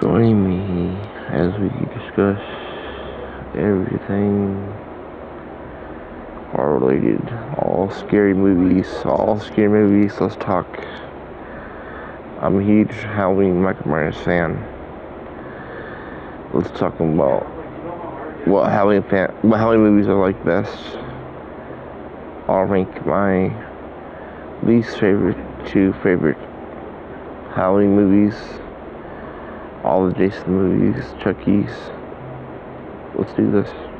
Join me as we discuss everything horror related, all scary movies, all scary movies. Let's talk. I'm a huge Halloween Michael Myers fan. Let's talk about what Halloween fan, what Halloween movies I like best. I'll rank my least favorite two favorite Halloween movies, all the Jason movies, Chucky's. Let's do this.